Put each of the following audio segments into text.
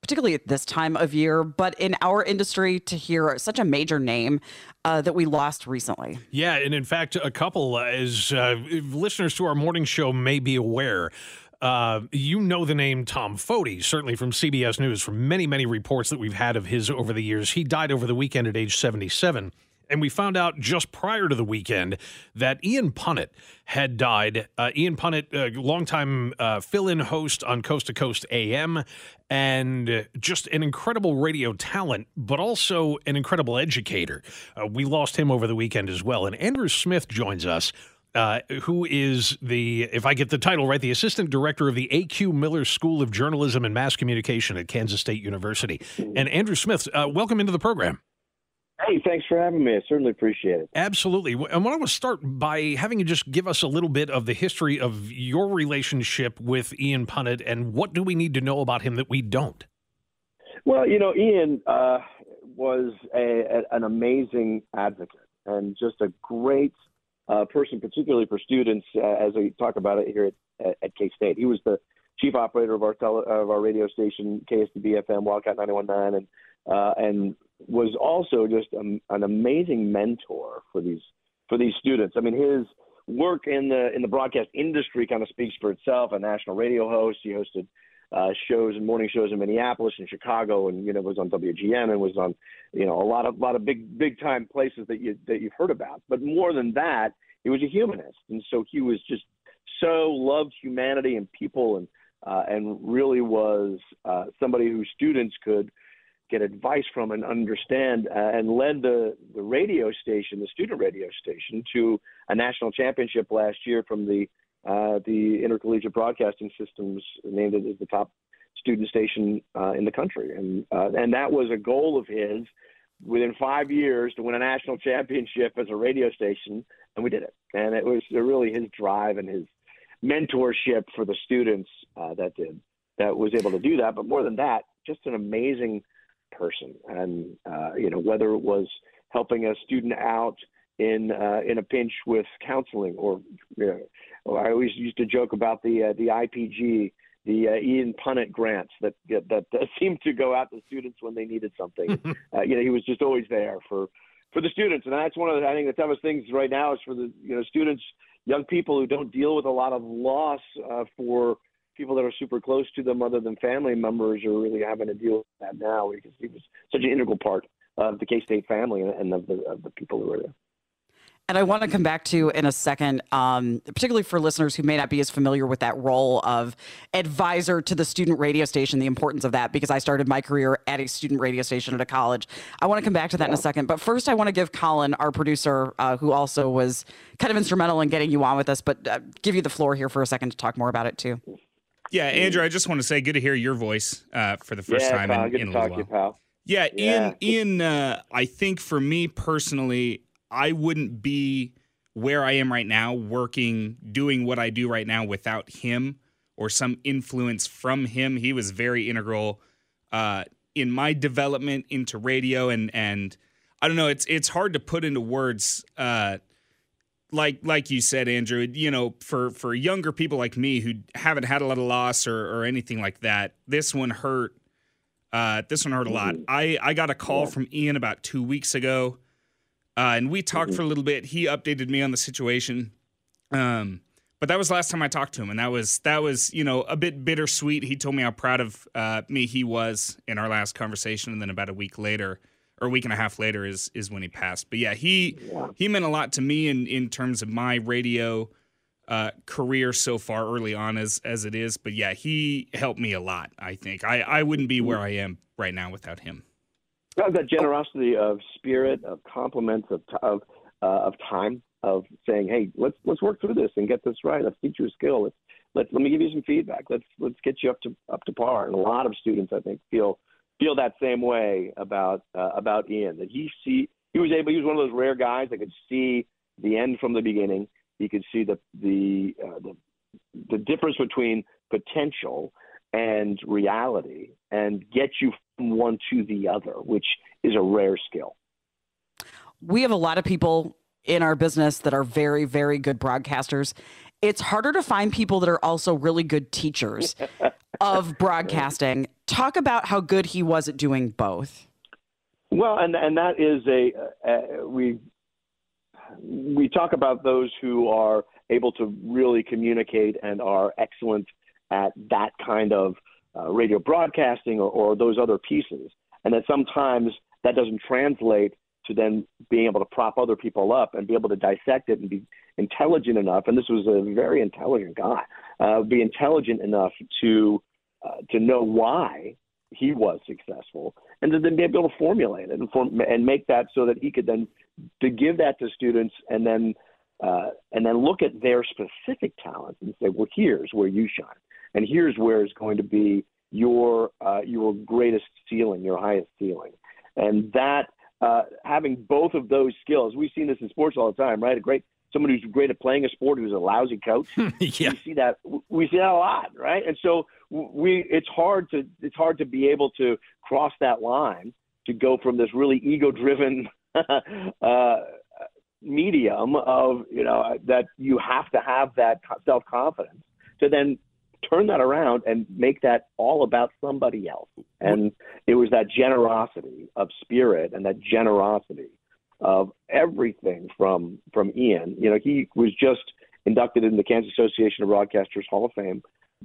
particularly at this time of year. But in our industry, to hear such a major name uh, that we lost recently. Yeah, and in fact, a couple, uh, as uh, listeners to our morning show may be aware, uh, you know the name Tom Foty, certainly from CBS News, from many, many reports that we've had of his over the years. He died over the weekend at age 77. And we found out just prior to the weekend that Ian Punnett had died. Uh, Ian Punnett, a longtime uh, fill in host on Coast to Coast AM, and just an incredible radio talent, but also an incredible educator. Uh, we lost him over the weekend as well. And Andrew Smith joins us uh, who is the, if I get the title right, the assistant director of the A.Q. Miller School of Journalism and Mass Communication at Kansas State University. And Andrew Smith, uh, welcome into the program. Hey, thanks for having me. I certainly appreciate it. Absolutely. And what I want to start by having you just give us a little bit of the history of your relationship with Ian Punnett and what do we need to know about him that we don't? Well, you know, Ian uh, was a, a, an amazing advocate and just a great uh, person, particularly for students, uh, as we talk about it here at, at, at K State. He was the chief operator of our tele, of our radio station, KSDB FM Wildcat 91.9, and uh, and was also just a, an amazing mentor for these for these students. I mean, his work in the in the broadcast industry kind of speaks for itself. A national radio host, he hosted uh, shows and morning shows in Minneapolis and Chicago, and you know was on WGN and was on you know a lot of lot of big big time places that you that you've heard about. But more than that, he was a humanist, and so he was just so loved humanity and people, and uh, and really was uh, somebody who students could get advice from and understand, uh, and led the the radio station, the student radio station, to a national championship last year from the uh, the Intercollegiate Broadcasting Systems named it as the top student station uh, in the country, and uh, and that was a goal of his within five years to win a national championship as a radio station, and we did it. And it was really his drive and his mentorship for the students uh, that did that was able to do that. But more than that, just an amazing person, and uh, you know whether it was helping a student out in uh, in a pinch with counseling, or you know, I always used to joke about the uh, the IPG, the uh, Ian Punnett grants that that, that uh, seemed to go out to students when they needed something. uh, you know, he was just always there for for the students, and that's one of the I think the toughest things right now is for the you know students, young people who don't deal with a lot of loss uh, for people that are super close to them other than family members are really having to deal with that now because he was such an integral part of the K State family and of the of the people who were there. And I want to come back to in a second, um, particularly for listeners who may not be as familiar with that role of advisor to the student radio station, the importance of that, because I started my career at a student radio station at a college. I want to come back to that in a second. But first, I want to give Colin, our producer, uh, who also was kind of instrumental in getting you on with us, but uh, give you the floor here for a second to talk more about it too. Yeah, Andrew, I just want to say good to hear your voice uh, for the first yeah, time pal, in, good in to a talk to you, pal. Yeah, Yeah. Ian. Ian, uh, I think for me personally, I wouldn't be where I am right now, working, doing what I do right now without him or some influence from him. He was very integral uh, in my development into radio, and and I don't know. It's it's hard to put into words. Uh, like like you said, Andrew, you know, for for younger people like me who haven't had a lot of loss or or anything like that, this one hurt. Uh, this one hurt a lot. I I got a call from Ian about two weeks ago, uh, and we talked for a little bit. He updated me on the situation. Um, but that was last time I talked to him, and that was that was you know a bit bittersweet. He told me how proud of uh, me he was in our last conversation, and then about a week later, or a week and a half later, is is when he passed. But yeah, he yeah. he meant a lot to me in in terms of my radio uh, career so far early on as as it is. But yeah, he helped me a lot. I think I I wouldn't be where I am right now without him. that generosity of spirit, of compliments, of of uh, of time of saying, "Hey, let's let's work through this and get this right. Let's teach you a skill. Let's let let me give you some feedback. Let's let's get you up to up to par." And a lot of students, I think, feel feel that same way about uh, about Ian. That he see he was able. He was one of those rare guys that could see the end from the beginning. He could see the the uh, the, the difference between potential and reality, and get you from one to the other, which is a rare skill. We have a lot of people in our business that are very, very good broadcasters. It's harder to find people that are also really good teachers of broadcasting. Talk about how good he was at doing both. Well, and and that is a, a we we talk about those who are able to really communicate and are excellent at that kind of uh, radio broadcasting or, or those other pieces, and that sometimes that doesn't translate to then being able to prop other people up and be able to dissect it and be intelligent enough. And this was a very intelligent guy. Uh, be intelligent enough to uh, to know why he was successful, and to then be able to formulate it and form and make that so that he could then to give that to students and then uh, and then look at their specific talents and say, well, here's where you shine, and here's where is going to be your uh, your greatest ceiling, your highest ceiling, and that uh, having both of those skills. We've seen this in sports all the time, right? A great someone who's great at playing a sport who's a lousy coach. yeah. We see that we see that a lot, right? And so we it's hard to it's hard to be able to cross that line to go from this really ego driven uh, medium of you know that you have to have that self confidence to then turn that around and make that all about somebody else. And it was that generosity of spirit and that generosity of everything from from Ian. You know, he was just inducted in the Kansas Association of Broadcasters Hall of Fame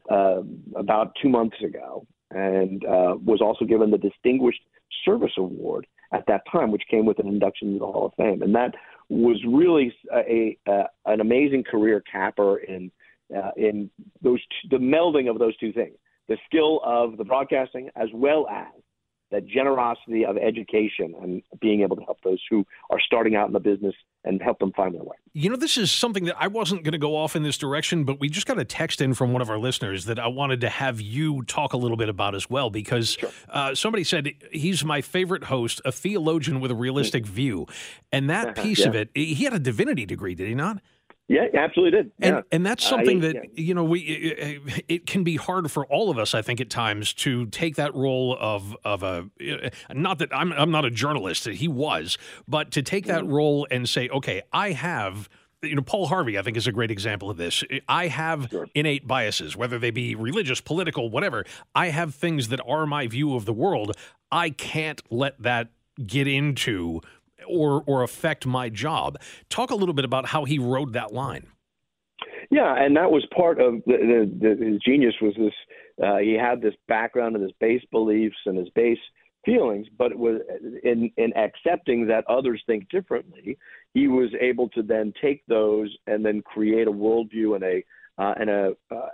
uh, about two months ago, and uh, was also given the Distinguished Service Award at that time, which came with an induction into the Hall of Fame. And that was really a, a, an amazing career capper in uh, in those t- the melding of those two things, the skill of the broadcasting as well as that generosity of education and being able to help those who are starting out in the business and help them find their way. You know, this is something that I wasn't going to go off in this direction, but we just got a text in from one of our listeners that I wanted to have you talk a little bit about as well, because sure. uh, somebody said he's my favorite host, a theologian with a realistic mm. view. And that piece yeah. of it, he had a divinity degree, did he not? Yeah, absolutely did. Yeah. And, and that's something that, yeah. you know, we it, it, can be hard for all of us, I think, at times to take that role of of a not that I'm I'm not a journalist, that he was, but to take that mm-hmm. role and say, okay, I have you know, Paul Harvey, I think, is a great example of this. I have sure. innate biases, whether they be religious, political, whatever. I have things that are my view of the world. I can't let that get into or or affect my job. Talk a little bit about how he rode that line. Yeah, and that was part of the, the, the his genius was this. Uh, he had this background and his base beliefs and his base feelings, but it was in in accepting that others think differently. He was able to then take those and then create a worldview and a uh, and a uh,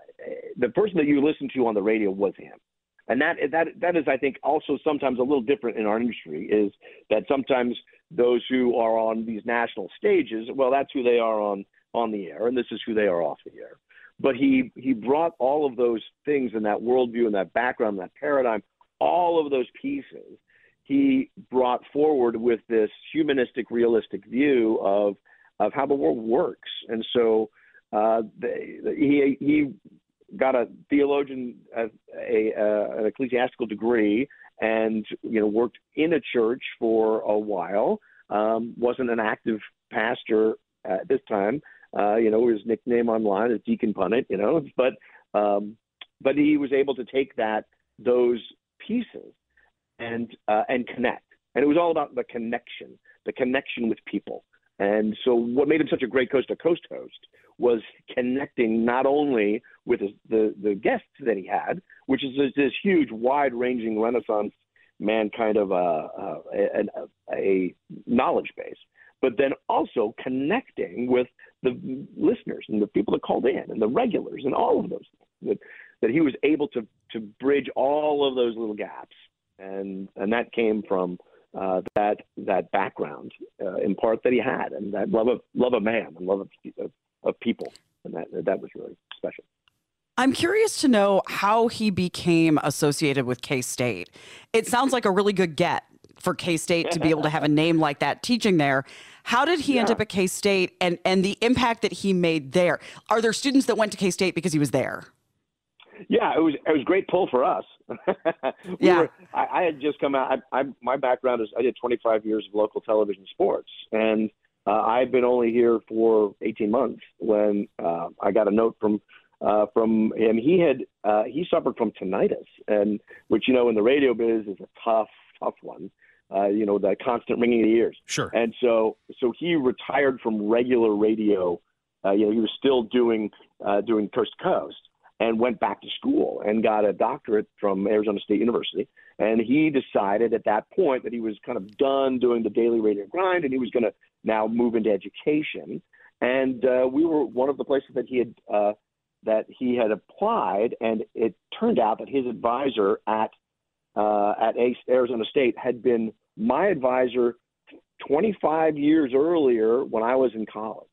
the person that you listen to on the radio was him and that that that is I think also sometimes a little different in our industry is that sometimes those who are on these national stages, well, that's who they are on on the air, and this is who they are off the air. But he he brought all of those things and that worldview and that background, and that paradigm, all of those pieces, he brought forward with this humanistic, realistic view of of how the world works, and so uh, they, he he got a theologian, a, a, a, an ecclesiastical degree, and you know worked in a church for a while. Um, wasn't an active pastor at this time. Uh, you know, his nickname online is Deacon Punnett. You know, but um, but he was able to take that those pieces and uh, and connect. And it was all about the connection, the connection with people, And so, what made him such a great coast to coast host was connecting not only with his, the the guests that he had, which is this, this huge, wide ranging Renaissance man kind of uh, uh, a, a, a, a knowledge base, but then also connecting with the listeners and the people that called in and the regulars and all of those things. That, that he was able to to bridge all of those little gaps, and and that came from uh, that that background uh, in part that he had, and that love of love of man and love of, of, of people, and that that was really special. I'm curious to know how he became associated with K State. It sounds like a really good get for K State to be able to have a name like that teaching there. How did he yeah. end up at K State and, and the impact that he made there? Are there students that went to K State because he was there? Yeah, it was it was great pull for us. we yeah, were, I, I, had just come out. I, I, my background is I did 25 years of local television sports, and uh, I've been only here for 18 months when uh, I got a note from uh, from him. He had uh, he suffered from tinnitus, and which you know in the radio biz is a tough tough one. Uh, you know the constant ringing of the ears. Sure. And so so he retired from regular radio. Uh, you know he was still doing uh, doing coast to coast and went back to school and got a doctorate from Arizona State University. And he decided at that point that he was kind of done doing the daily radio grind and he was going to now move into education. And uh, we were one of the places that he had uh, that he had applied, and it turned out that his advisor at uh, at Arizona State had been my advisor 25 years earlier when I was in college,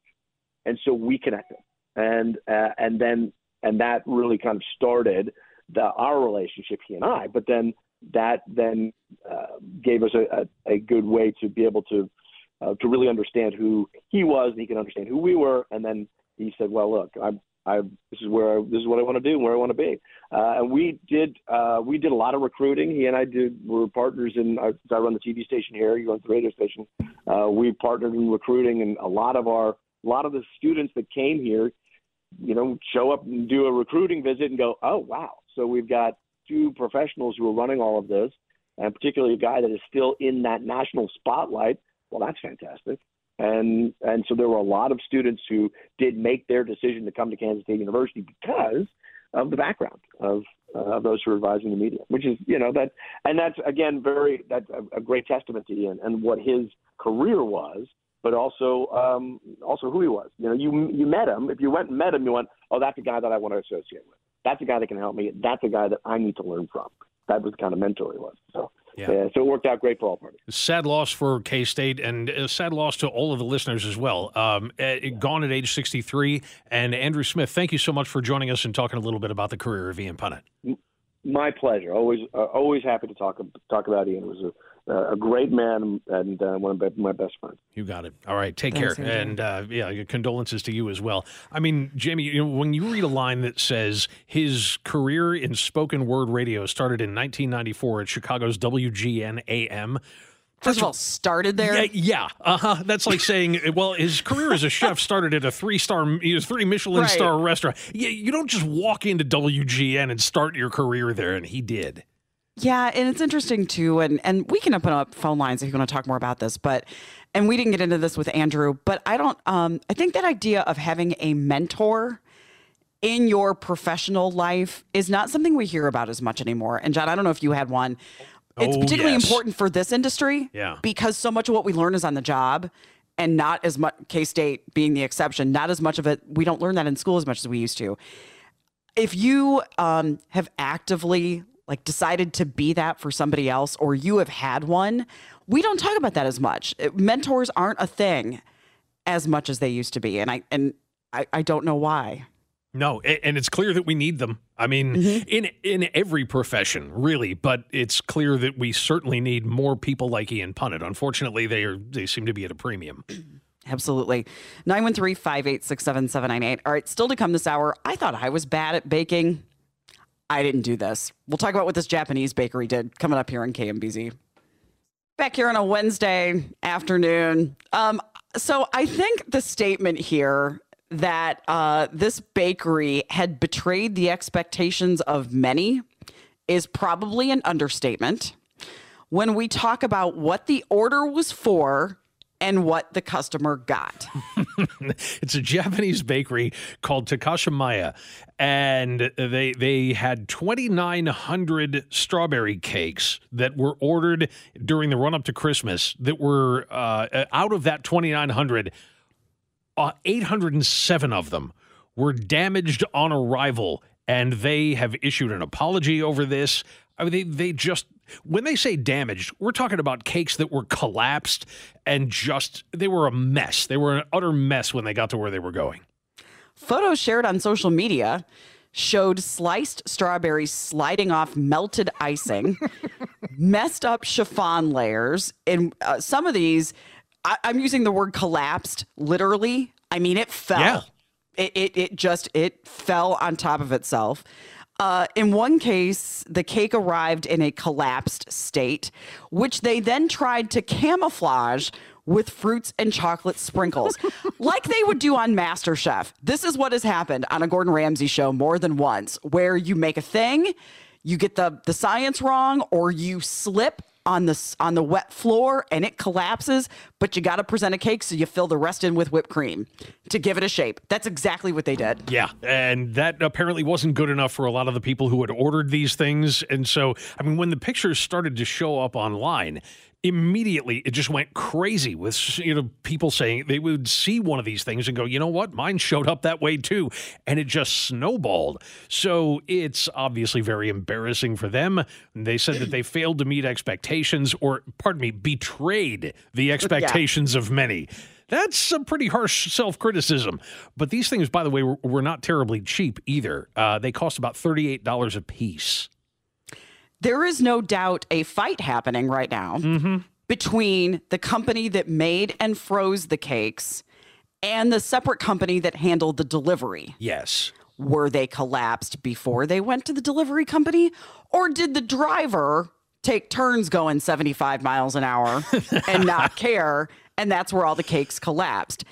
and so we connected, and uh, and then and that really kind of started the, our relationship, he and I. But then that then uh, gave us a, a, a, good way to be able to uh, to really understand who he was, and he could understand who we were. And then he said, "Well, look, I'm." I, this is where I, this is what I want to do, where I want to be, uh, and we did uh, we did a lot of recruiting. He and I did were partners in. I, I run the TV station here. He runs the radio station. Uh, we partnered in recruiting, and a lot of our a lot of the students that came here you know, show up and do a recruiting visit and go, oh, wow. So we've got two professionals who are running all of this, and particularly a guy that is still in that national spotlight. Well, that's fantastic. And and so there were a lot of students who did make their decision to come to Kansas State University because of the background of uh, those who are advising the media, which is you know that and that's again very that's a, a great testament to Ian and what his career was but also um, also who he was. You know, you you met him. If you went and met him, you went, oh, that's a guy that I want to associate with. That's a guy that can help me. That's a guy that I need to learn from. That was the kind of mentor he was. So. Yeah. yeah. so it worked out great for all parties. Sad loss for K State, and a sad loss to all of the listeners as well. Um, eh, gone at age 63. And Andrew Smith, thank you so much for joining us and talking a little bit about the career of Ian Punnett. My pleasure. Always, uh, always happy to talk talk about Ian. It was a uh, a great man and uh, one of my best friends. You got it. All right, take Thanks, care, Andrew. and uh, yeah, condolences to you as well. I mean, Jamie, you know, when you read a line that says his career in spoken word radio started in 1994 at Chicago's WGN AM. First of all, started there. Yeah, yeah. uh huh. That's like saying, well, his career as a chef started at a three-star, three Michelin right. star restaurant. Yeah, you don't just walk into WGN and start your career there, and he did. Yeah, and it's interesting too, and and we can open up phone lines if you want to talk more about this, but and we didn't get into this with Andrew, but I don't. Um, I think that idea of having a mentor in your professional life is not something we hear about as much anymore. And John, I don't know if you had one. It's oh, particularly yes. important for this industry, yeah, because so much of what we learn is on the job, and not as much. K State being the exception, not as much of it. We don't learn that in school as much as we used to. If you um, have actively like decided to be that for somebody else or you have had one, we don't talk about that as much. Mentors aren't a thing as much as they used to be. And I and I, I don't know why. No, and it's clear that we need them. I mean, mm-hmm. in in every profession, really, but it's clear that we certainly need more people like Ian Punnett. Unfortunately, they are they seem to be at a premium. Absolutely. 913 586 7798. All right, still to come this hour. I thought I was bad at baking. I didn't do this. We'll talk about what this Japanese bakery did coming up here on KMBZ. Back here on a Wednesday afternoon. Um, so I think the statement here that uh, this bakery had betrayed the expectations of many is probably an understatement. When we talk about what the order was for and what the customer got. it's a Japanese bakery called Takashimaya, and they they had 2,900 strawberry cakes that were ordered during the run up to Christmas. That were uh, out of that 2,900, uh, 807 of them were damaged on arrival, and they have issued an apology over this. I mean, they they just when they say damaged, we're talking about cakes that were collapsed and just they were a mess. They were an utter mess when they got to where they were going. Photos shared on social media showed sliced strawberries sliding off melted icing, messed up chiffon layers, and uh, some of these, I, am using the word collapsed literally. I mean, it fell. Yeah. It, it, it just it fell on top of itself. Uh, in one case, the cake arrived in a collapsed state, which they then tried to camouflage with fruits and chocolate sprinkles, like they would do on MasterChef. This is what has happened on a Gordon Ramsay show more than once, where you make a thing, you get the the science wrong, or you slip on the on the wet floor and it collapses, but you got to present a cake so you fill the rest in with whipped cream to give it a shape. That's exactly what they did. Yeah, and that apparently wasn't good enough for a lot of the people who had ordered these things. And so, I mean, when the pictures started to show up online, immediately it just went crazy with you know people saying they would see one of these things and go you know what mine showed up that way too and it just snowballed so it's obviously very embarrassing for them they said that they failed to meet expectations or pardon me betrayed the expectations yeah. of many that's a pretty harsh self criticism. But these things, by the way, were, were not terribly cheap either. Uh, they cost about $38 a piece there is no doubt a fight happening right now mm-hmm. between the company that made and froze the cakes and the separate company that handled the delivery. Yes. Were they collapsed before they went to the delivery company? Or did the driver take turns going 75 miles an hour and not care? And that's where all the cakes collapsed.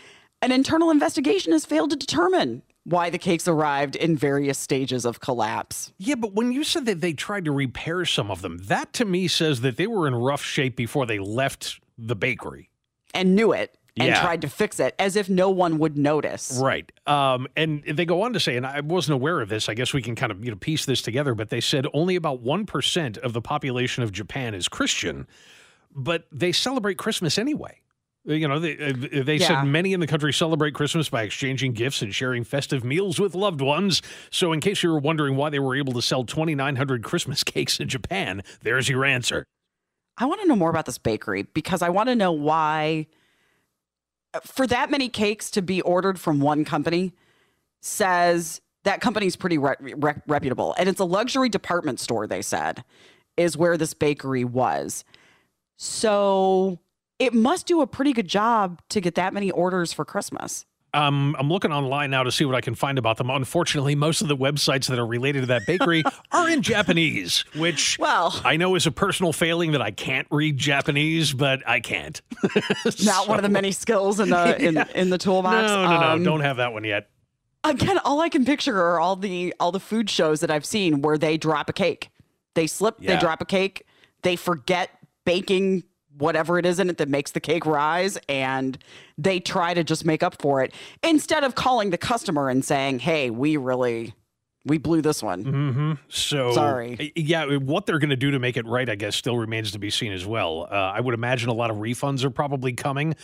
An internal investigation has failed to determine why the cakes arrived in various stages of collapse. Yeah, but when you said that they tried to repair some of them, that to me says that they were in rough shape before they left the bakery and knew it and yeah. tried to fix it as if no one would notice. Right. Um, and they go on to say, and I wasn't aware of this. I guess we can kind of you know piece this together. But they said only about one percent of the population of Japan is Christian, but they celebrate Christmas anyway. You know, they, uh, they yeah. said many in the country celebrate Christmas by exchanging gifts and sharing festive meals with loved ones. So, in case you were wondering why they were able to sell 2,900 Christmas cakes in Japan, there's your answer. I want to know more about this bakery because I want to know why, uh, for that many cakes to be ordered from one company, says that company's pretty re- re- reputable. And it's a luxury department store, they said, is where this bakery was. So it must do a pretty good job to get that many orders for Christmas. Um, I'm looking online now to see what I can find about them. Unfortunately, most of the websites that are related to that bakery are in Japanese, which well, I know is a personal failing that I can't read Japanese, but I can't. not so, one of the many skills in the in, yeah. in the toolbox. No, no, um, no, don't have that one yet. Again, all I can picture are all the all the food shows that I've seen where they drop a cake, they slip, yeah. they drop a cake, they forget baking whatever it is in it that makes the cake rise and they try to just make up for it instead of calling the customer and saying hey we really we blew this one. Mm-hmm. So sorry. Yeah, what they're going to do to make it right, I guess, still remains to be seen as well. Uh, I would imagine a lot of refunds are probably coming,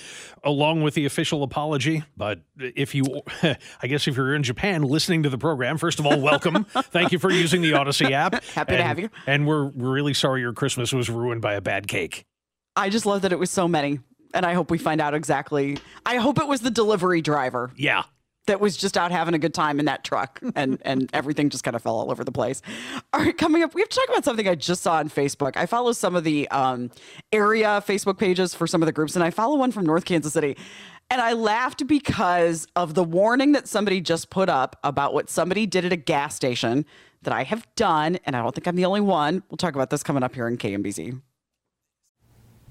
along with the official apology. But if you, I guess, if you're in Japan listening to the program, first of all, welcome. Thank you for using the Audacy app. Happy and, to have you. And we're really sorry your Christmas was ruined by a bad cake. I just love that it was so many. And I hope we find out exactly. I hope it was the delivery driver. Yeah. That was just out having a good time in that truck and, and everything just kind of fell all over the place. All right, coming up, we have to talk about something I just saw on Facebook. I follow some of the um, area Facebook pages for some of the groups, and I follow one from North Kansas City. And I laughed because of the warning that somebody just put up about what somebody did at a gas station that I have done. And I don't think I'm the only one. We'll talk about this coming up here in KMBZ.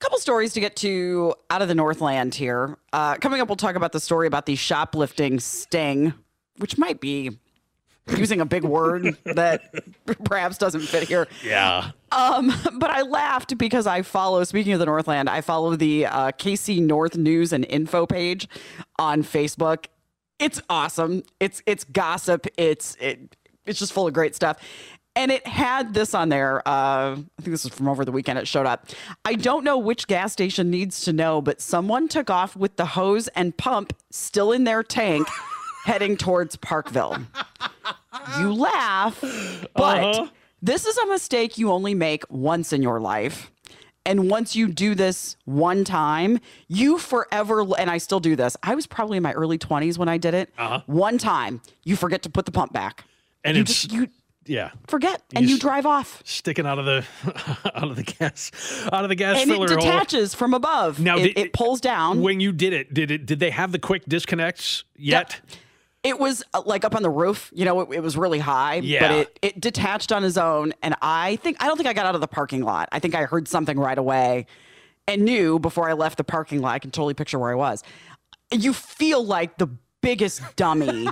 Couple stories to get to out of the Northland here. Uh, coming up, we'll talk about the story about the shoplifting sting, which might be using a big word that perhaps doesn't fit here. Yeah. Um, but I laughed because I follow, speaking of the Northland, I follow the uh, KC North News and Info page on Facebook. It's awesome. It's it's gossip. It's it, it's just full of great stuff. And it had this on there. Uh, I think this was from over the weekend. It showed up. I don't know which gas station needs to know, but someone took off with the hose and pump still in their tank, heading towards Parkville. You laugh, but this is a mistake you only make once in your life. And once you do this one time, you forever, and I still do this. I was probably in my early 20s when I did it. One time, you forget to put the pump back. And you it's just, you yeah. forget and you drive off. Sticking out of the out of the gas out of the gas And it filler hole. detaches from above. Now, it, did- it pulls down. When you did it, did it did they have the quick disconnects yet? It was uh, like up on the roof, you know, it, it was really high, Yeah. but it, it detached on his own. And I think, I don't think I got out of the parking lot. I think I heard something right away and knew before I left the parking lot. I can totally picture where I was. You feel like the biggest dummy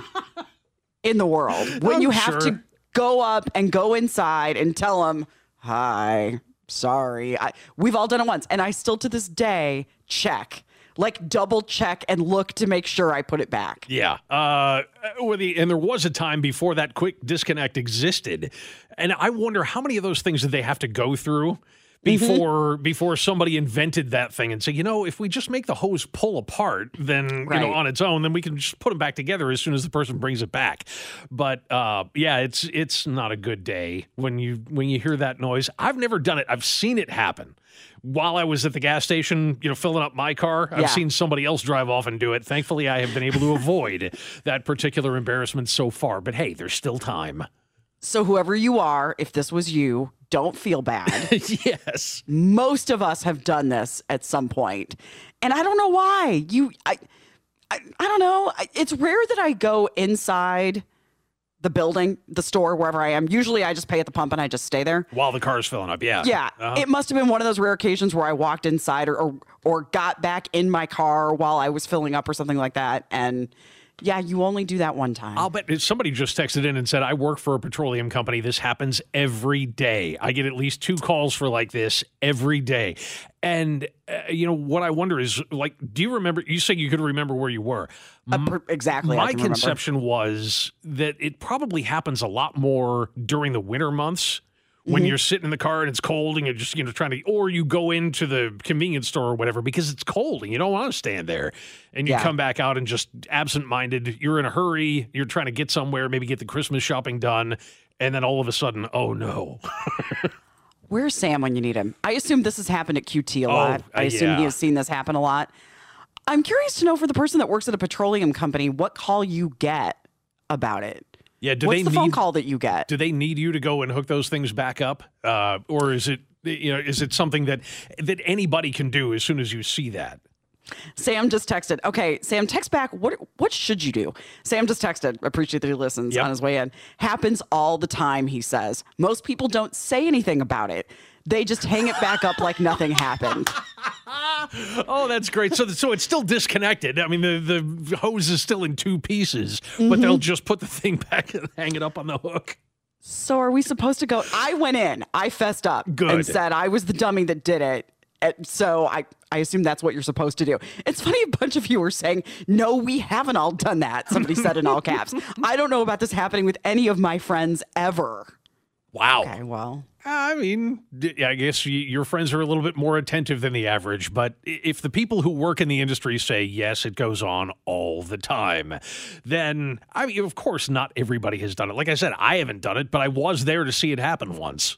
in the world when I'm you have sure. to go up and go inside and tell them, hi, sorry. I, we've all done it once. And I still to this day check, like double check and look to make sure I put it back. Yeah. Uh, and there was a time before that quick disconnect existed. And I wonder how many of those things did they have to go through before before somebody invented that thing and said, you know, if we just make the hose pull apart, then you know on its own, then we can just put them back together as soon as the person brings it back. But uh, yeah, it's it's not a good day when you when you hear that noise. I've never done it. I've seen it happen. While I was at the gas station, you know, filling up my car, I've Yeah. seen somebody else drive off and do it. Thankfully, I have been able to avoid that particular embarrassment so far. But hey, there's still time. So whoever you are, if this was you, don't feel bad. yes. Most of us have done this at some point. And I don't know why. You I I, I don't know. It's rare that I go inside the building, the store, wherever I am. Usually I just pay at the pump and I just stay there. While the car's filling up. Yeah. Yeah, Uh-huh. it must have been one of those rare occasions where I walked inside or, or or got back in my car while I was filling up or something like that. And yeah, you only do that one time. I'll bet somebody just texted in and said, I work for a petroleum company. This happens every day. I get at least two calls for like this every day. And, uh, you know, what I wonder is, like, do you remember? You say you could remember where you were. Uh, per- exactly. My can remember. conception was that it probably happens a lot more during the winter months Mm-hmm. when you're sitting in the car and it's cold and you're just you know trying to or you go into the convenience store or whatever because it's cold and you don't want to stand there and you Yeah. come back out and just absent-minded you're in a hurry you're trying to get somewhere maybe get the christmas shopping done and then all of a sudden oh no Where's Sam when you need him? I assume this has happened at QT a lot. I uh, assume he has seen this happen a lot. I'm curious to know for the person that works at a petroleum company, what call you get about it. Yeah do What's they the need phone call that you get? do they need you to go and hook those things back up uh, or is it you know is it something that that anybody can do as soon as you see that Sam just texted. Okay, Sam, text back. What what should you do? Sam just texted. Appreciate that he listens Yep. on his way in. Happens all the time, he says. Most people don't say anything about it. They just hang it back up like nothing happened. Oh, that's great. So, so it's still disconnected. I mean, the, the hose is still in two pieces, but they'll mm-hmm. just put the thing back and hang it up on the hook. So are we supposed to go? I went in, I fessed up Good. and said I was the dummy that did it. And so I, I assume that's what you're supposed to do. It's funny, a bunch of you were saying, no, we haven't all done that. Somebody said in all caps. I don't know about this happening with any of my friends ever. Wow. Okay, well, I mean, I guess your friends are a little bit more attentive than the average, but if the people who work in the industry say, yes, it goes on all the time, then, I mean, of course, not everybody has done it. Like I said, I haven't done it, but I was there to see it happen once.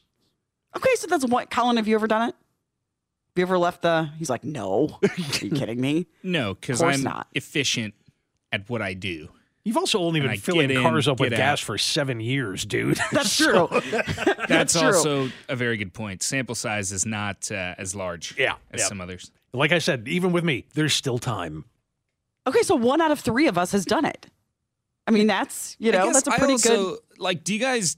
okay, so that's what, Colin, have you ever done it? Have you ever left the, he's like, no. Are you kidding me? No, because I'm not. efficient at what I do. You've also only been filling in, cars up with get gas for seven years, dude. That's true. That's, true. also a very good point. Sample size is not uh, as large Yeah, as yeah. some others. like I said, even with me, there's still time. Okay, so one out of three of us has done it. I mean, that's, you know, that's a I pretty also, good. Like, do you guys?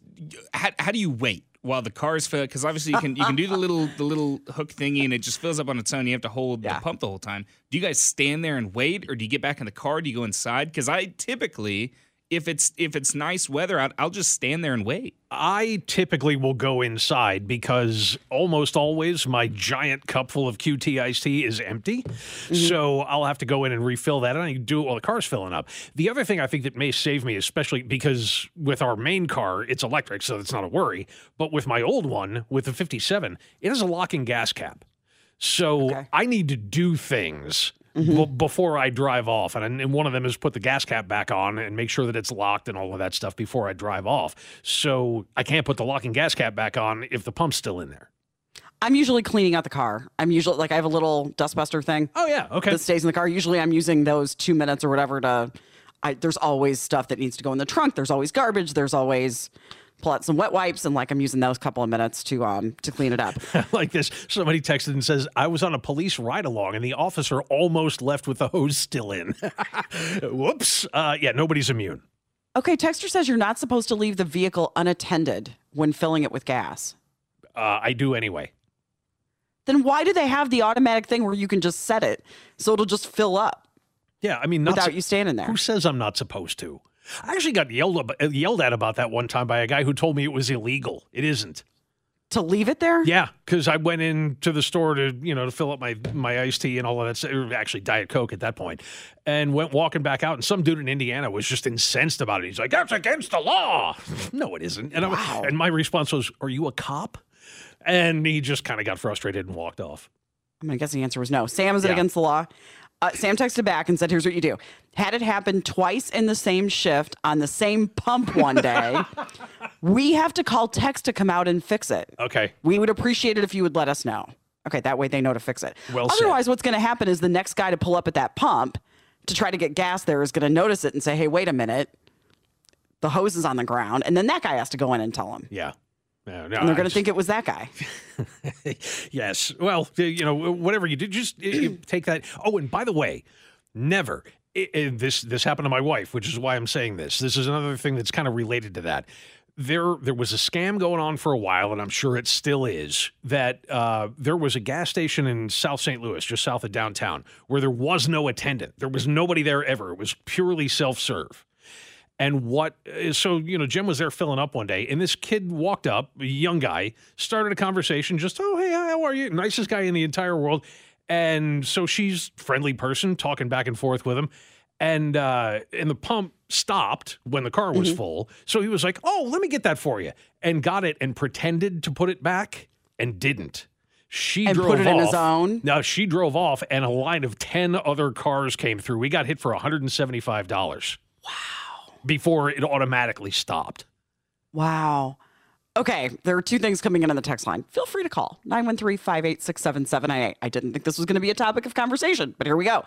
How, how do you wait while the cars fill? Because obviously you can you can do the little the little hook thingy and it just fills up on its own. You have to hold Yeah. the pump the whole time. Do you guys stand there and wait, or do you get back in the car? Do you go inside? Because I typically, if it's if it's nice weather out, I'll just stand there and wait. I typically will go inside because almost always my giant cup full of QT iced tea is empty. Mm-hmm. So I'll have to go in and refill that. And I do it while the car's filling up. The other thing I think that may save me, especially because with our main car, it's electric, so it's not a worry. But with my old one, with the 57, it has a locking gas cap. So Okay. I need to do things Mm-hmm. b- before I drive off. And, and one of them is put the gas cap back on and make sure that it's locked and all of that stuff before I drive off. So I can't put the locking gas cap back on if the pump's still in there. I'm usually cleaning out the car. I'm usually like I have a little dustbuster thing Oh, yeah. Okay. that stays in the car. Usually I'm using those two minutes or whatever to. I, there's always stuff that needs to go in the trunk. There's always garbage. There's always pull out some wet wipes and like I'm using those couple of minutes to um to clean it up. like this. Somebody texted and says, I was on a police ride along and the officer almost left with the hose still in. Whoops. Uh, yeah, nobody's immune. Okay, Texter says you're not supposed to leave the vehicle unattended when filling it with gas. Uh, I do anyway. Then why do they have the automatic thing where you can just set it so it'll just fill up Yeah, I mean, not without sup- you standing there? Who says I'm not supposed to? I actually got yelled ab- uh, yelled at about that one time by a guy who told me it was illegal. It isn't. To leave it there? Yeah, because I went into the store to you know to fill up my my iced tea and all of that. stuff. Actually, Diet Coke at that point, and went walking back out. And some dude in Indiana was just incensed about it. He's like, "That's against the law." no, it isn't. And, I, and my response was, "Are you a cop?" And he just kind of got frustrated and walked off. I mean, I guess the answer was no. Sam, is it Yeah. against the law? Uh, Sam texted back and said, "Here's what you do: had it happen twice in the same shift on the same pump one day, we have to call text to come out and fix it. Okay. We would appreciate it if you would let us know. Okay, that way they know to fix it. Well said. Otherwise, what's going to happen is the next guy to pull up at that pump to try to get gas there is going to notice it and say, "Hey, wait a minute." The hose is on the ground, and then that guy has to go in and tell him. Yeah. No, no, And they're going to think it was that guy. yes. Well, you know, whatever you do, just you take that. Oh, and by the way, never. i- i- this this happened to my wife, which is why I'm saying this. This is another thing that's kind of related to that. There, there was a scam going on for a while, and I'm sure it still is. That uh, there was a gas station in South St. Louis, just south of downtown, where there was no attendant. There was nobody there ever. It was purely self serve. And what, uh, so, you know, Jim was there filling up one day, and this kid walked up, a young guy, started a conversation, just, oh, hey, how are you? Nicest guy in the entire world. And so she's friendly person, talking back and forth with him. And uh, and the pump stopped when the car was full. So he was like, oh, let me get that for you. And got it and pretended to put it back and didn't. She And drove put it in his own? Now she drove off, and a line of 10 other cars came through. We got hit for $175 before it automatically stopped. Wow. Okay, there are two things coming in on the text line. Feel free to call 913 586 7798. I didn't think this was going to be a topic of conversation, but here we go.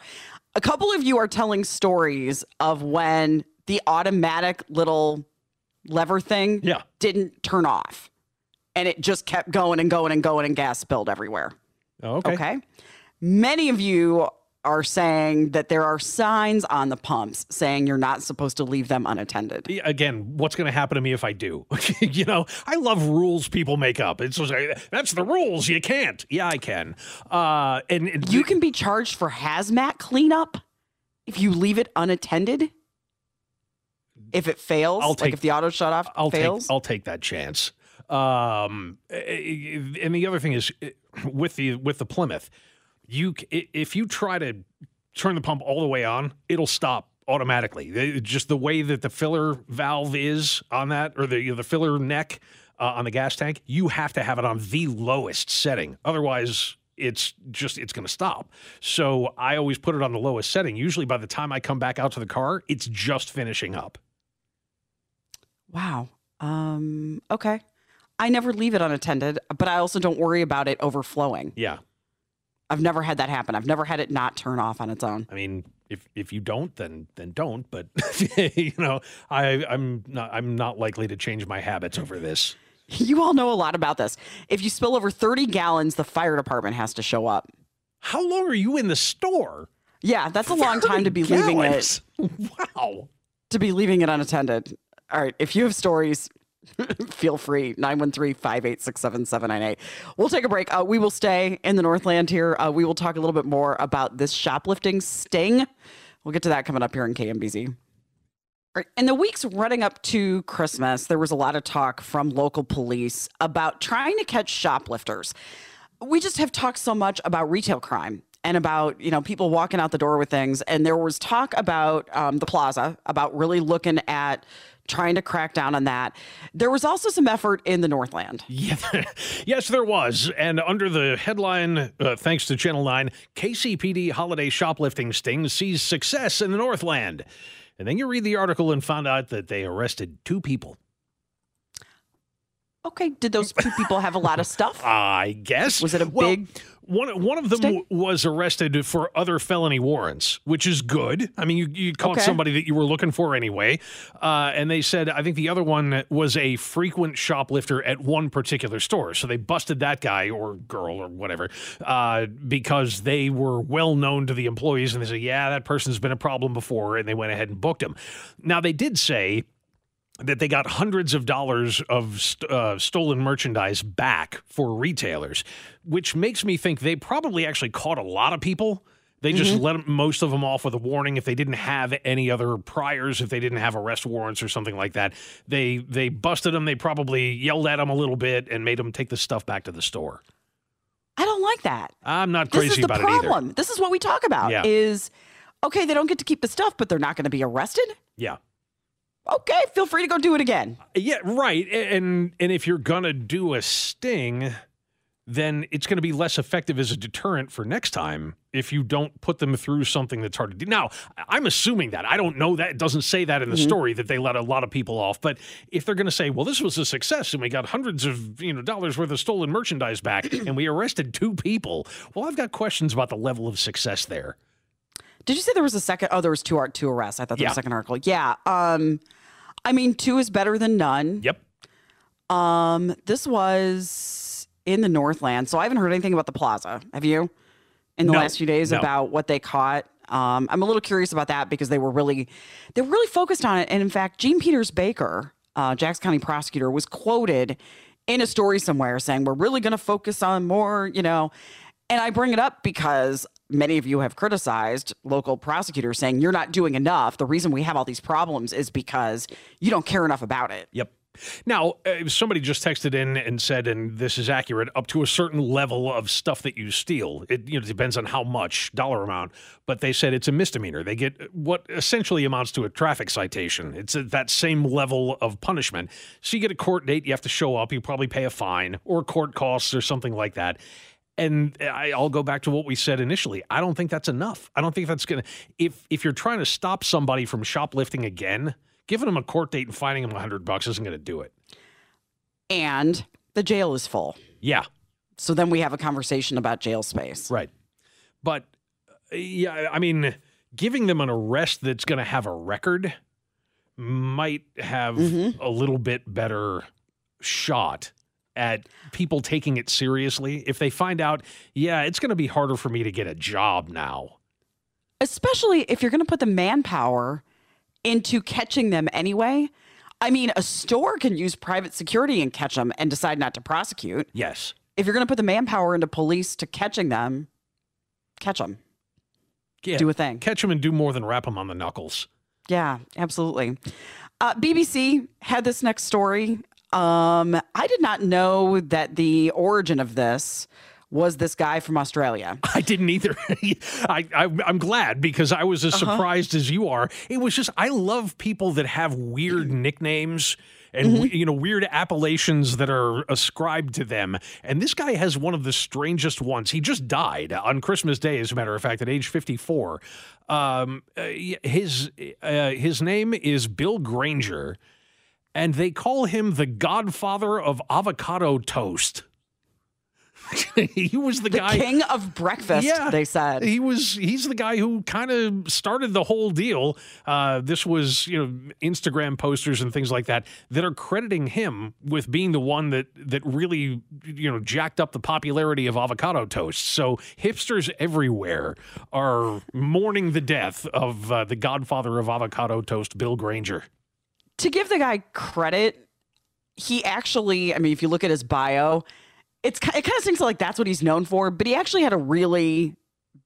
A couple of you are telling stories of when the automatic little lever thing Yeah. didn't turn off and it just kept going and going and going and gas spilled everywhere. Oh, okay. Okay. Many of you are saying that there are signs on the pumps saying you're not supposed to leave them unattended. Again, what's going to happen to me if I do? you know, I love rules people make up. It's just, like, that's the rules. You can't. Yeah, I can. Uh, and, and You can be charged for hazmat cleanup if you leave it unattended. If it fails, I'll like take- if the auto shut off I'll fails. take I'll take that chance. Um, and the other thing is with the with the Plymouth, you if you try to turn the pump all the way on, it'll stop automatically. Just the way that the filler valve is on that, or the you know, the filler neck uh, on the gas tank, you have to have it on the lowest setting. Otherwise, it's just it's going to stop. So I always put it on the lowest setting. Usually, by the time I come back out to the car, it's just finishing up. Wow. Um, okay. I never leave it unattended, but I also don't worry about it overflowing. Yeah. I've never had that happen. I've never had it not turn off on its own. I mean, if if you don't, then then don't. But you know, I I'm not I'm not likely to change my habits over this. You all know a lot about this. If you spill over 30 gallons, the fire department has to show up. How long are you in the store? Yeah, that's a long time to be leaving it Wow. to be leaving it unattended. All right, if you have stories, feel free 913-586-7798. We'll take a break. Uh, we will stay in the Northland here. Uh, we will talk a little bit more about this shoplifting sting. We'll get to that coming up here in KMBZ. In the weeks running up to Christmas, there was a lot of talk from local police about trying to catch shoplifters. We just have talked so much about retail crime and about you know people walking out the door with things, and there was talk about um, the plaza about really looking at trying to crack down on that. There was also some effort in the Northland. Yeah, yes, there was. And under the headline, uh, thanks to Channel 9, KCPD holiday shoplifting sting sees success in the Northland. And then you read the article and found out that they arrested two people. Okay, did those two people have a lot of stuff? I guess. Was it a Well, big One, one of them w- was arrested for other felony warrants, which is good. I mean, you, you caught Okay. somebody that you were looking for anyway. Uh, and they said, I think the other one was a frequent shoplifter at one particular store. So they busted that guy or girl or whatever uh, because they were well known to the employees. And they said, yeah, that person's been a problem before. And they went ahead and booked him. Now, they did say, that they got hundreds of dollars of st- uh, stolen merchandise back for retailers, which makes me think they probably actually caught a lot of people. They just let 'em- most of them off with a warning if they didn't have any other priors, if they didn't have arrest warrants or something like that. They they busted them. They probably yelled at them a little bit and made them take the stuff back to the store. I don't like that. I'm not This crazy is the about it either. problem. This is what we talk about Yeah. is okay, they don't get to keep the stuff, but they're not going to be arrested. Yeah. Okay, feel free to go do it again. Yeah, right. And and if you're gonna do a sting, then it's going to be less effective as a deterrent for next time if you don't put them through something that's hard to do. Now, I'm assuming that. I don't know that. It doesn't say that in the story that they let a lot of people off. But if they're going to say, well, this was a success and we got hundreds of you know dollars worth of stolen merchandise back and we arrested two people, well, I've got questions about the level of success there. Did you say there was a second? Oh, there was two art two arrests. I thought there Yeah. was a second article. Yeah. Um, I mean, two is better than none. Yep. Um, this was in the Northland, so I haven't heard anything about the plaza. Have you? In the No, last few days no. about what they caught. Um, I'm a little curious about that because they were really, they were really focused on it. And in fact, Jean Peters Baker, uh, Jackson County prosecutor, was quoted in a story somewhere saying, "We're really going to focus on more," you know. And I bring it up because many of you have criticized local prosecutors saying you're not doing enough. The reason we have all these problems is because you don't care enough about it. Yep. Now, uh, somebody just texted in and said, and this is accurate, up to a certain level of stuff that you steal. It you know depends on how much dollar amount, but they said it's a misdemeanor. They get what essentially amounts to a traffic citation. It's at that same level of punishment. So you get a court date, you have to show up, you probably pay a fine or court costs or something like that. And I, I'll go back to what we said initially. I don't think that's enough. I don't think that's gonna. If if you're trying to stop somebody from shoplifting again, giving them a court date and fining them a hundred bucks isn't going to do it. And the jail is full. Yeah, So then we have a conversation about jail space. right. But yeah, I mean, giving them an arrest that's going to have a record might have mm-hmm. a little bit better shot at people taking it seriously if they find out, yeah, it's going to be harder for me to get a job now. especially if you're going to put the manpower into catching them anyway. I mean, a store can use private security and catch them and decide not to prosecute. Yes. If you're going to put the manpower into police to catching them, catch them. Yeah. Do a thing. Catch them and do more than wrap them on the knuckles. Yeah, absolutely. Uh, BBC had this next story. Um, I did not know that the origin of this was this guy from Australia. I didn't either. I, I am glad because I was as Uh-huh. surprised as you are. It was just I love people that have weird nicknames and Mm-hmm. you know weird appellations that are ascribed to them. And this guy has one of the strangest ones. He just died on Christmas Day, as a matter of fact, at age 54. Um, uh, his uh, his name is Bill Granger, and they call him the Godfather of avocado toast. he was the, The guy king of breakfast, yeah, they said. he was he's the guy who kind of started the whole deal uh, this was you know instagram posters and things like that that are crediting him with being the one that that really you know jacked up the popularity of avocado toast so hipsters everywhere are mourning the death of uh, the godfather of avocado toast bill granger to give the guy credit, he actually, I mean, if you look at his bio, it's it kind of seems like that's what he's known for, but he actually had a really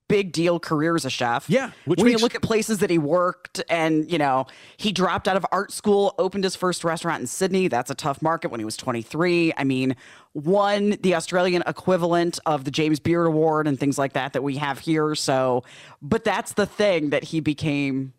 big deal career as a chef. Yeah, which when makes- you look at places that he worked and, you know, he dropped out of art school, opened his first restaurant in Sydney. That's a tough market when he was 23. I mean, won the Australian equivalent of the James Beard Award and things like that that we have here. So, but that's the thing that he became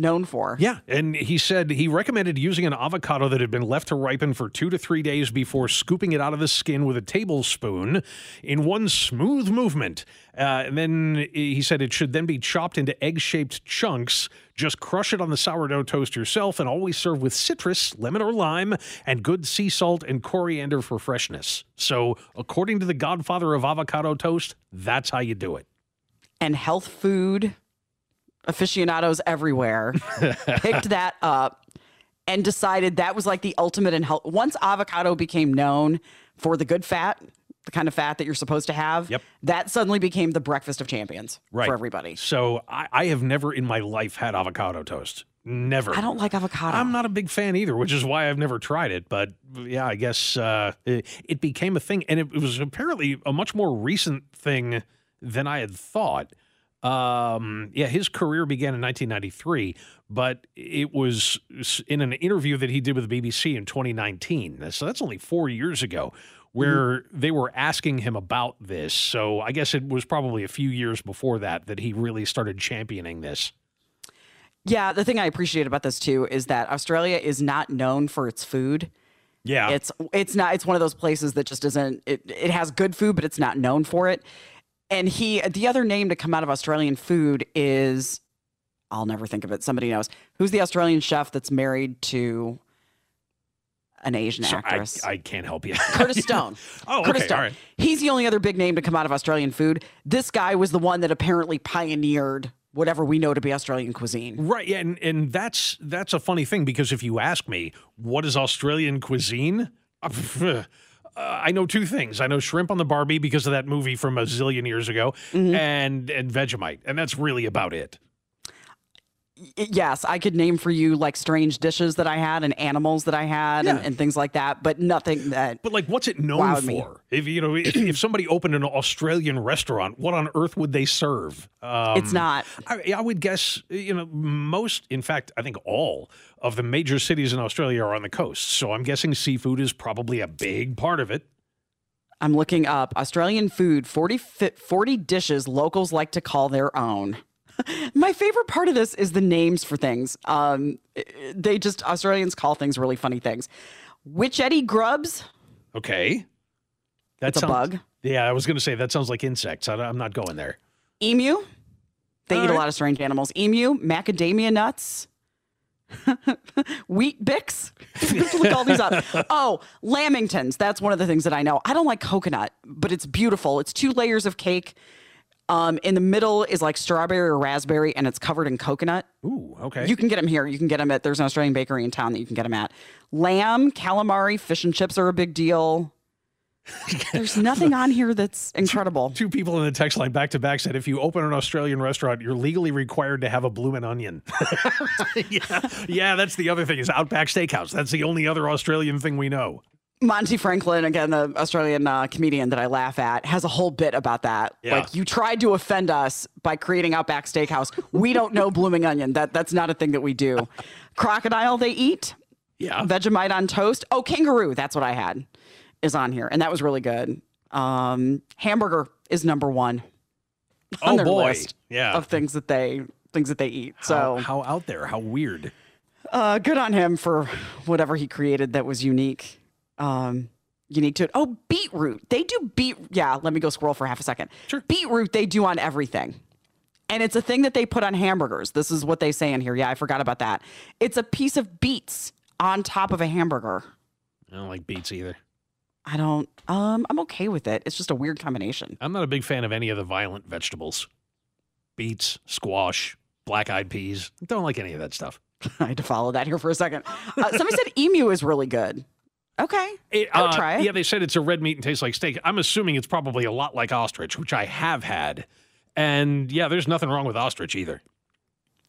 known for. Yeah, and he said he recommended using an avocado that had been left to ripen for two to three days before scooping it out of the skin with a tablespoon in one smooth movement. Uh, and then he said it should then be chopped into egg shaped chunks. Just crush it on the sourdough toast yourself and always serve with citrus, lemon or lime, and good sea salt and coriander for freshness. So, according to the godfather of avocado toast, that's how you do it. and health food aficionados everywhere picked that up and decided that was like the ultimate in health. Once avocado became known for the good fat, the kind of fat that you're supposed to have, Yep. that suddenly became the breakfast of champions for everybody. So, I, I have never in my life had avocado toast. Never. I don't like avocado. I'm not a big fan either, which is why I've never tried it. But yeah, I guess uh, it, it became a thing, and it, it was apparently a much more recent thing than I had thought. Um, yeah, his career began in 1993, but it was in an interview that he did with the BBC in 2019. So that's only four years ago, where they were asking him about this. So I guess it was probably a few years before that that he really started championing this. Yeah, the thing I appreciate about this too is that Australia is not known for its food. Yeah, It's it's not it's one of those places that just isn't it it has good food but it's not known for it. And he the other name to come out of Australian food is I'll never think of it. Somebody knows. Who's the Australian chef that's married to an Asian So actress? I can't help you. Curtis Stone. Oh, Curtis okay, Stone. right. He's the only other big name to come out of Australian food. This guy was the one that apparently pioneered whatever we know to be Australian cuisine. Right, yeah, and and that's that's a funny thing because if you ask me what is Australian cuisine, uh, uh, I know two things. I know shrimp on the Barbie because of that movie from a zillion years ago, Mm-hmm. and and Vegemite, and that's really about it. Yes, I could name for you like strange dishes that I had and animals that I had and, Yeah. and things like that, but nothing that. But like, what's it known for? me. If you know, if, if somebody opened an Australian restaurant, what on earth would they serve? Um, it's not. I, I would guess, you know, most, in fact, I think all of the major cities in Australia are on the coast. So I'm guessing seafood is probably a big part of it. I'm looking up Australian food 40, 40 dishes locals like to call their own. My favorite part of this is the names for things. Um, they just, Australians call things really funny things. Witchetty Grubs, Okay. That's a bug. Yeah, I was going to say that sounds like insects. I, am not going there. Emu. They All eat a lot of strange animals. Emu, macadamia nuts, Weet-Bix. Look all these up. Oh, lamingtons. That's one of the things that I know. I don't like coconut, but it's beautiful. It's two layers of cake. Um, in the middle is like strawberry or raspberry, and it's covered in coconut. Ooh, okay. You can get them here. You can get them at. There's an Australian bakery in town that you can get them at. Lamb, calamari, fish and chips are a big deal. There's nothing on here that's incredible. Two people in the text line back to back said if you open an Australian restaurant, you're legally required to have a bloomin' onion. yeah, yeah, that's the other thing is Outback Steakhouse. That's the only other Australian thing we know. Monty Franklin, again, the Australian uh, comedian that I laugh at, has a whole bit about that. Yeah. Like, you tried to offend us by creating Outback Steakhouse. We don't know blooming onion. That that's not a thing that we do. Crocodile, they eat. Yeah. Vegemite on toast. Oh, kangaroo. That's what I had. Is on here, and that was really good. Um, hamburger is number one on Oh their boy. list Yeah. of things that they things that they eat. So how, how out there? How weird. uh, good on him for whatever he created that was unique. Um, unique to it. Oh, beetroot. They do beet. Yeah, let me go scroll for half a second. Sure. Beetroot they do on everything. And it's a thing that they put on hamburgers. This is what they say in here. Yeah, I forgot about that. It's a piece of beets on top of a hamburger. I don't like beets either. I don't um I'm okay with it. It's just a weird combination. I'm not a big fan of any of the violent vegetables. Beets, squash, black eyed peas. Don't like any of that stuff. I had to follow that here for a second. Uh, somebody said emu is really good. Okay. It, I would uh, try it. Yeah, they said it's a red meat and tastes like steak. I'm assuming it's probably a lot like ostrich, which I have had. And yeah, there's nothing wrong with ostrich either.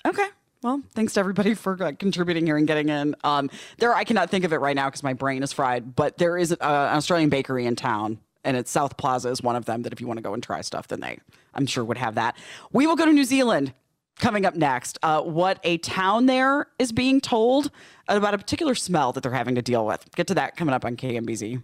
Okay. Well, thanks to everybody for uh, contributing here and getting in. Um, there, I cannot think of it right now because my brain is fried. But there is uh, an Australian bakery in town, and it's South Plaza is one of them. That if you want to go and try stuff, then they, I'm sure, would have that. We will go to New Zealand coming up next. Uh, what a town there is being told about a particular smell that they're having to deal with. Get to that coming up on KMBZ.